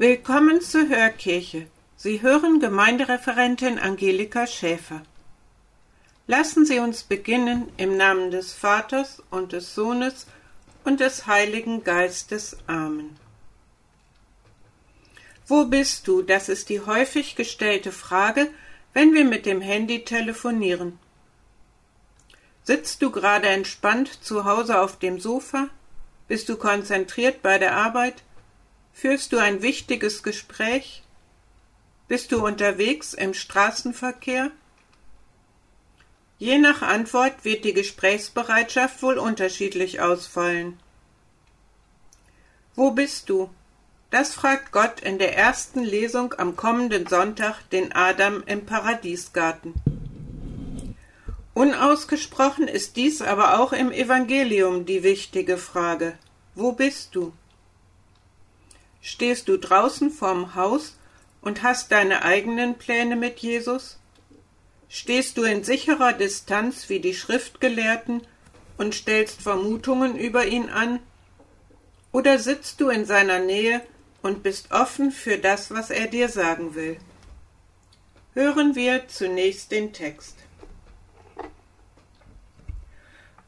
Willkommen zur Hörkirche. Sie hören Gemeindereferentin Angelika Schäfer. Lassen Sie uns beginnen im Namen des Vaters und des Sohnes und des Heiligen Geistes. Amen. Wo bist du? Das ist die häufig gestellte Frage, wenn wir mit dem Handy telefonieren. Sitzt du gerade entspannt zu Hause auf dem Sofa? Bist du konzentriert bei der Arbeit? Führst du ein wichtiges Gespräch? Bist du unterwegs im Straßenverkehr? Je nach Antwort wird die Gesprächsbereitschaft wohl unterschiedlich ausfallen. Wo bist du? Das fragt Gott in der ersten Lesung am kommenden Sonntag den Adam im Paradiesgarten. Unausgesprochen ist dies aber auch im Evangelium die wichtige Frage. Wo bist du? Stehst du draußen vorm Haus und hast deine eigenen Pläne mit Jesus? Stehst du in sicherer Distanz wie die Schriftgelehrten und stellst Vermutungen über ihn an? Oder sitzt du in seiner Nähe und bist offen für das, was er dir sagen will? Hören wir zunächst den Text.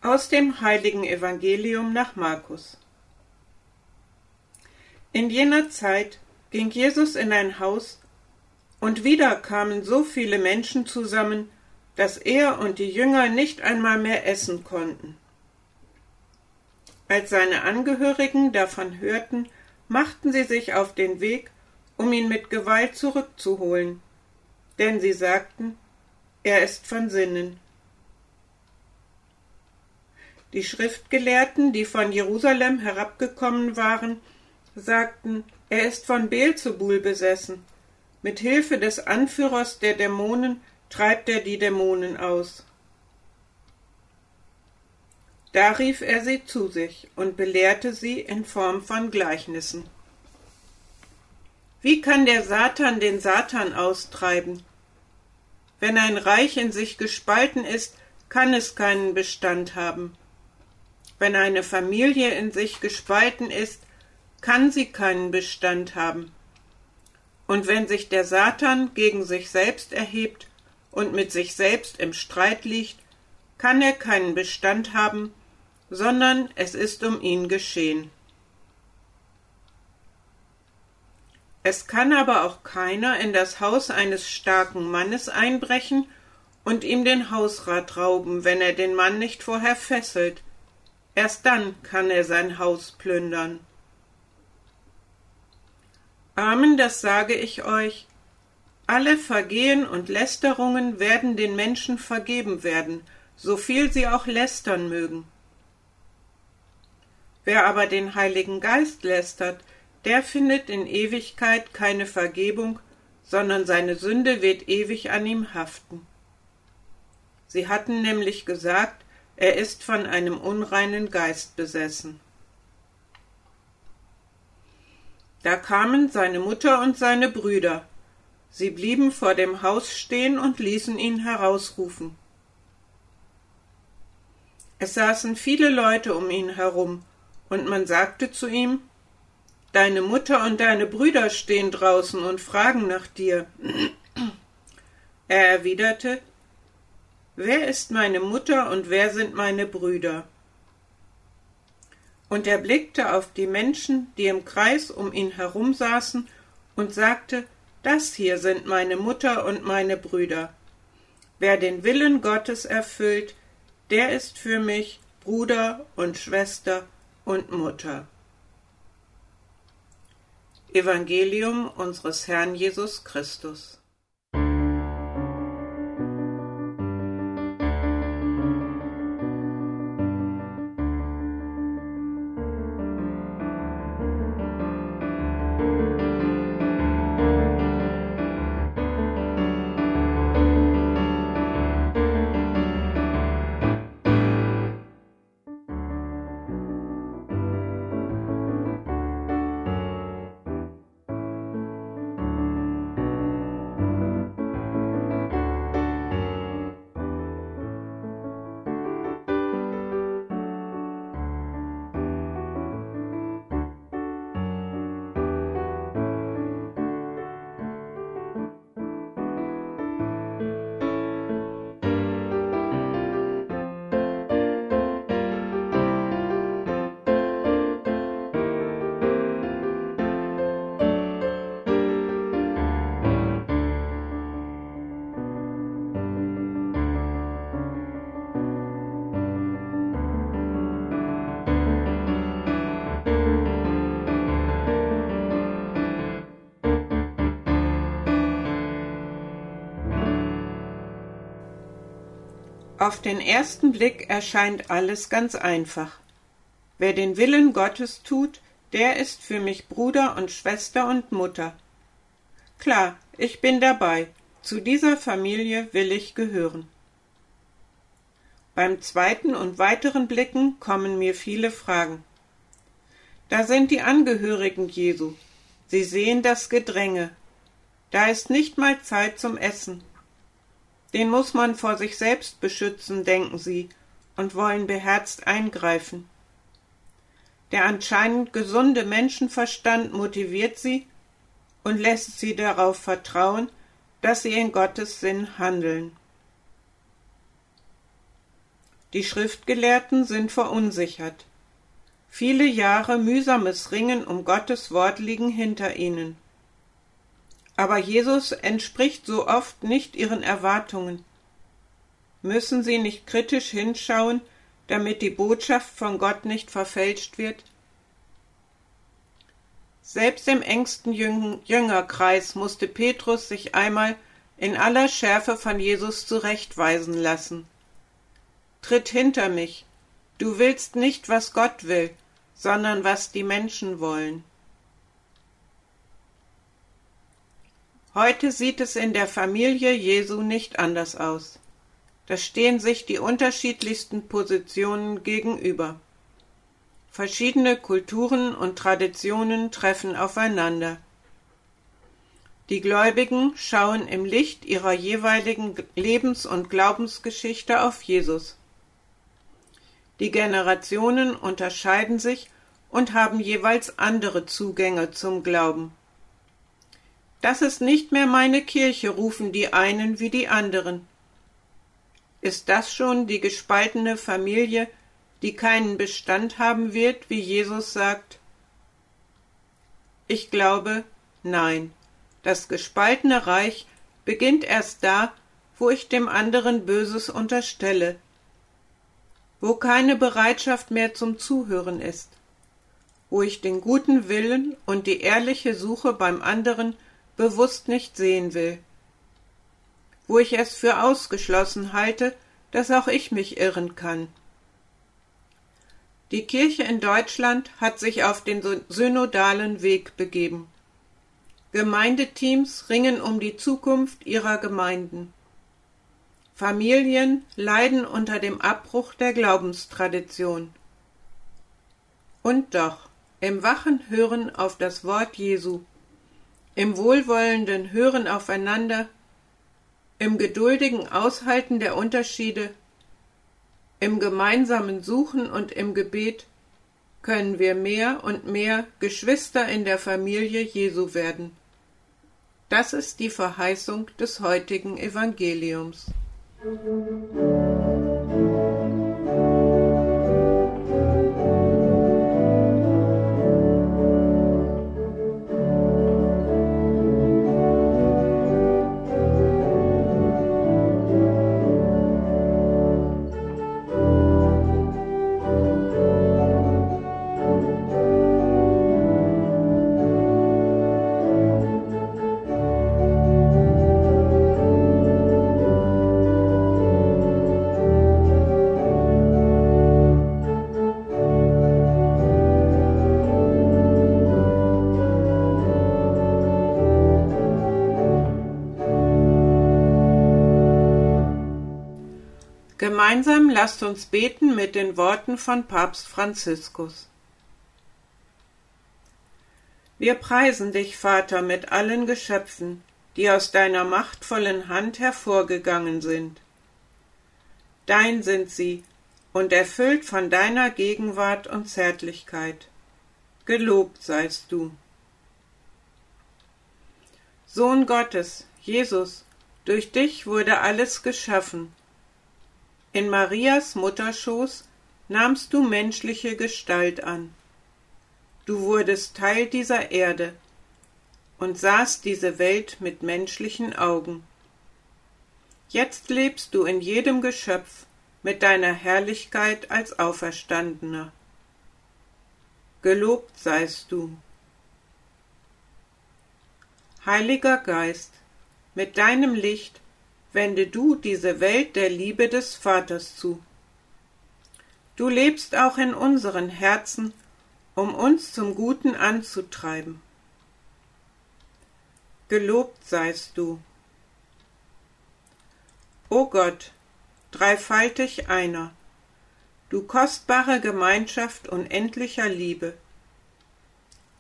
Aus dem heiligen Evangelium nach Markus. In jener Zeit ging Jesus in ein Haus, und wieder kamen so viele Menschen zusammen, dass er und die Jünger nicht einmal mehr essen konnten. Als seine Angehörigen davon hörten, machten sie sich auf den Weg, um ihn mit Gewalt zurückzuholen, denn sie sagten, er ist von Sinnen. Die Schriftgelehrten, die von Jerusalem herabgekommen waren, sagten, er ist von Beelzebul besessen. Mit Hilfe des Anführers der Dämonen treibt er die Dämonen aus. Da rief er sie zu sich und belehrte sie in Form von Gleichnissen. Wie kann der Satan den Satan austreiben? Wenn ein Reich in sich gespalten ist, kann es keinen Bestand haben. Wenn eine Familie in sich gespalten ist, kann sie keinen Bestand haben. Und wenn sich der Satan gegen sich selbst erhebt und mit sich selbst im Streit liegt, kann er keinen Bestand haben, sondern es ist um ihn geschehen. Es kann aber auch keiner in das Haus eines starken Mannes einbrechen und ihm den Hausrat rauben, wenn er den Mann nicht vorher fesselt. Erst dann kann er sein Haus plündern. Amen, das sage ich euch. Alle Vergehen und Lästerungen werden den Menschen vergeben werden, so viel sie auch lästern mögen. Wer aber den Heiligen Geist lästert, der findet in Ewigkeit keine Vergebung, sondern seine Sünde wird ewig an ihm haften. Sie hatten nämlich gesagt, er ist von einem unreinen Geist besessen. Da kamen seine Mutter und seine Brüder. Sie blieben vor dem Haus stehen und ließen ihn herausrufen. Es saßen viele Leute um ihn herum, und man sagte zu ihm Deine Mutter und deine Brüder stehen draußen und fragen nach dir. Er erwiderte Wer ist meine Mutter und wer sind meine Brüder? Und er blickte auf die Menschen, die im Kreis um ihn herum saßen, und sagte, Das hier sind meine Mutter und meine Brüder. Wer den Willen Gottes erfüllt, der ist für mich Bruder und Schwester und Mutter. Evangelium unseres Herrn Jesus Christus. Auf den ersten Blick erscheint alles ganz einfach. Wer den Willen Gottes tut, der ist für mich Bruder und Schwester und Mutter. Klar, ich bin dabei. Zu dieser Familie will ich gehören. Beim zweiten und weiteren Blicken kommen mir viele Fragen. Da sind die Angehörigen Jesu. Sie sehen das Gedränge. Da ist nicht mal Zeit zum Essen. Den muss man vor sich selbst beschützen, denken sie, und wollen beherzt eingreifen. Der anscheinend gesunde Menschenverstand motiviert sie und lässt sie darauf vertrauen, dass sie in Gottes Sinn handeln. Die Schriftgelehrten sind verunsichert. Viele Jahre mühsames Ringen um Gottes Wort liegen hinter ihnen. Aber Jesus entspricht so oft nicht ihren Erwartungen. Müssen sie nicht kritisch hinschauen, damit die Botschaft von Gott nicht verfälscht wird? Selbst im engsten Jüngerkreis musste Petrus sich einmal in aller Schärfe von Jesus zurechtweisen lassen. Tritt hinter mich, du willst nicht, was Gott will, sondern was die Menschen wollen. Heute sieht es in der Familie Jesu nicht anders aus. Da stehen sich die unterschiedlichsten Positionen gegenüber. Verschiedene Kulturen und Traditionen treffen aufeinander. Die Gläubigen schauen im Licht ihrer jeweiligen Lebens- und Glaubensgeschichte auf Jesus. Die Generationen unterscheiden sich und haben jeweils andere Zugänge zum Glauben. Das ist nicht mehr meine Kirche, rufen die einen wie die anderen. Ist das schon die gespaltene Familie, die keinen Bestand haben wird, wie Jesus sagt? Ich glaube, nein. Das gespaltene Reich beginnt erst da, wo ich dem anderen Böses unterstelle, wo keine Bereitschaft mehr zum Zuhören ist, wo ich den guten Willen und die ehrliche Suche beim anderen bewusst nicht sehen will, wo ich es für ausgeschlossen halte, dass auch ich mich irren kann. Die Kirche in Deutschland hat sich auf den synodalen Weg begeben. Gemeindeteams ringen um die Zukunft ihrer Gemeinden. Familien leiden unter dem Abbruch der Glaubenstradition. Und doch, im wachen Hören auf das Wort Jesu, im wohlwollenden Hören aufeinander, im geduldigen Aushalten der Unterschiede, im gemeinsamen Suchen und im Gebet können wir mehr und mehr Geschwister in der Familie Jesu werden. Das ist die Verheißung des heutigen Evangeliums. Gemeinsam lasst uns beten mit den Worten von Papst Franziskus. Wir preisen dich, Vater, mit allen Geschöpfen, die aus deiner machtvollen Hand hervorgegangen sind. Dein sind sie und erfüllt von deiner Gegenwart und Zärtlichkeit. Gelobt seist du. Sohn Gottes, Jesus, durch dich wurde alles geschaffen in Marias Mutterschoß nahmst du menschliche Gestalt an. Du wurdest Teil dieser Erde und sahst diese Welt mit menschlichen Augen. Jetzt lebst du in jedem Geschöpf mit deiner Herrlichkeit als Auferstandener. Gelobt seist du. Heiliger Geist, mit deinem Licht wende du diese Welt der Liebe des Vaters zu. Du lebst auch in unseren Herzen, um uns zum Guten anzutreiben. Gelobt seist du. O Gott, dreifaltig einer, du kostbare Gemeinschaft unendlicher Liebe,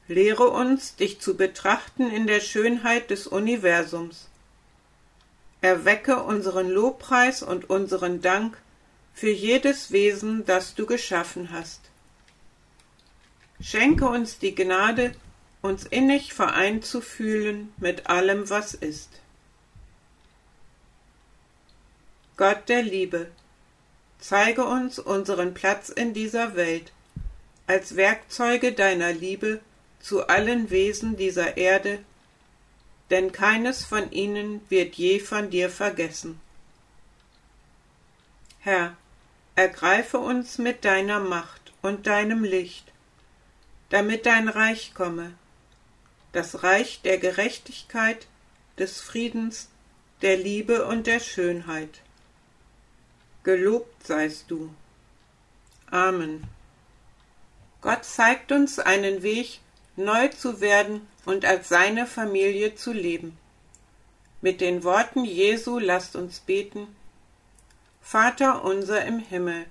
lehre uns, dich zu betrachten in der Schönheit des Universums. Erwecke unseren Lobpreis und unseren Dank für jedes Wesen, das du geschaffen hast. Schenke uns die Gnade, uns innig vereint zu fühlen mit allem, was ist. Gott der Liebe, zeige uns unseren Platz in dieser Welt als Werkzeuge deiner Liebe zu allen Wesen dieser Erde, denn keines von ihnen wird je von dir vergessen. Herr, ergreife uns mit deiner Macht und deinem Licht, damit dein Reich komme, das Reich der Gerechtigkeit, des Friedens, der Liebe und der Schönheit. Gelobt seist du. Amen. Gott zeigt uns einen Weg, neu zu werden und als seine Familie zu leben. Mit den Worten Jesu lasst uns beten. Vater unser im Himmel,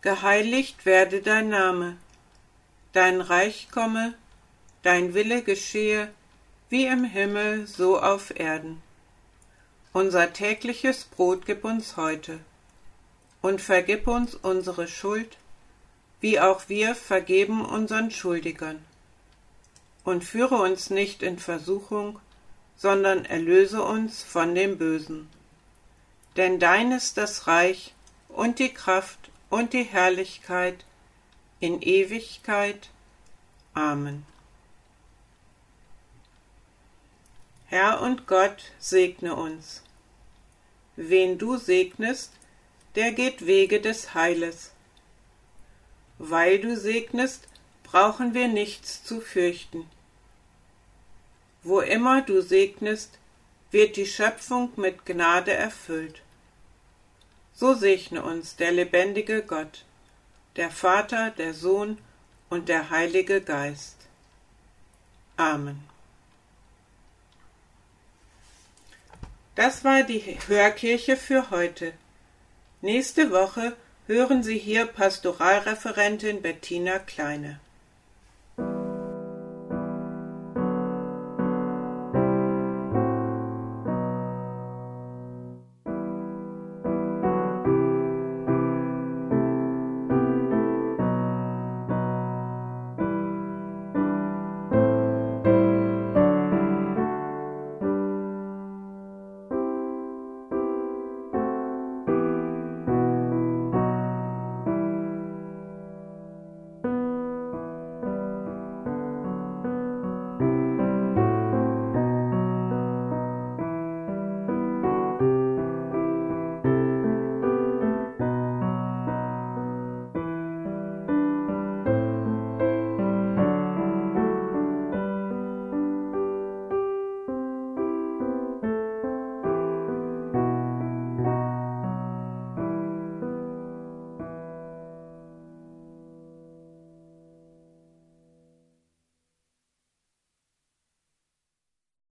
geheiligt werde dein Name, dein Reich komme, dein Wille geschehe, wie im Himmel so auf Erden. Unser tägliches Brot gib uns heute, und vergib uns unsere Schuld, wie auch wir vergeben unseren Schuldigern und führe uns nicht in Versuchung, sondern erlöse uns von dem Bösen. Denn dein ist das Reich und die Kraft und die Herrlichkeit in Ewigkeit. Amen. Herr und Gott segne uns. Wen du segnest, der geht Wege des Heiles. Weil du segnest, brauchen wir nichts zu fürchten. Wo immer du segnest, wird die Schöpfung mit Gnade erfüllt. So segne uns der lebendige Gott, der Vater, der Sohn und der Heilige Geist. Amen. Das war die Hörkirche für heute. Nächste Woche hören Sie hier Pastoralreferentin Bettina Kleine.